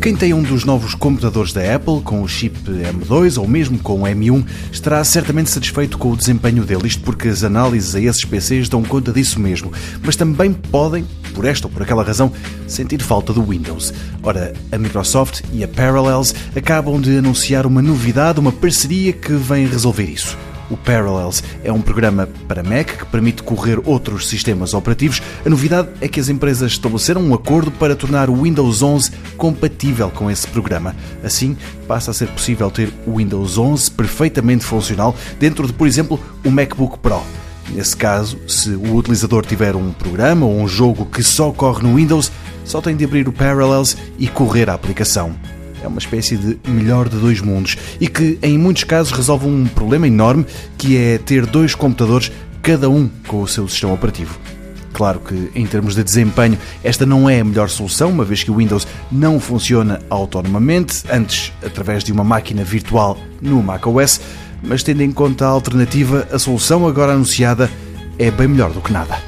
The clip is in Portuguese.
Quem tem um dos novos computadores da Apple, com o chip M2 ou mesmo com o M1, estará certamente satisfeito com o desempenho dele, isto porque as análises a esses PCs dão conta disso mesmo. Mas também podem, por esta ou por aquela razão, sentir falta do Windows. Ora, a Microsoft e a Parallels acabam de anunciar uma novidade, uma parceria que vem resolver isso. O Parallels é um programa para Mac que permite correr outros sistemas operativos. A novidade é que as empresas estabeleceram um acordo para tornar o Windows 11 compatível com esse programa. Assim, passa a ser possível ter o Windows 11 perfeitamente funcional dentro de, por exemplo, o MacBook Pro. Nesse caso, se o utilizador tiver um programa ou um jogo que só corre no Windows, só tem de abrir o Parallels e correr a aplicação é uma espécie de melhor de dois mundos e que, em muitos casos, resolve um problema enorme que é ter dois computadores, cada um com o seu sistema operativo. Claro que, em termos de desempenho, esta não é a melhor solução, uma vez que o Windows não funciona autonomamente, antes através de uma máquina virtual no macOS, mas tendo em conta a alternativa, a solução agora anunciada é bem melhor do que nada.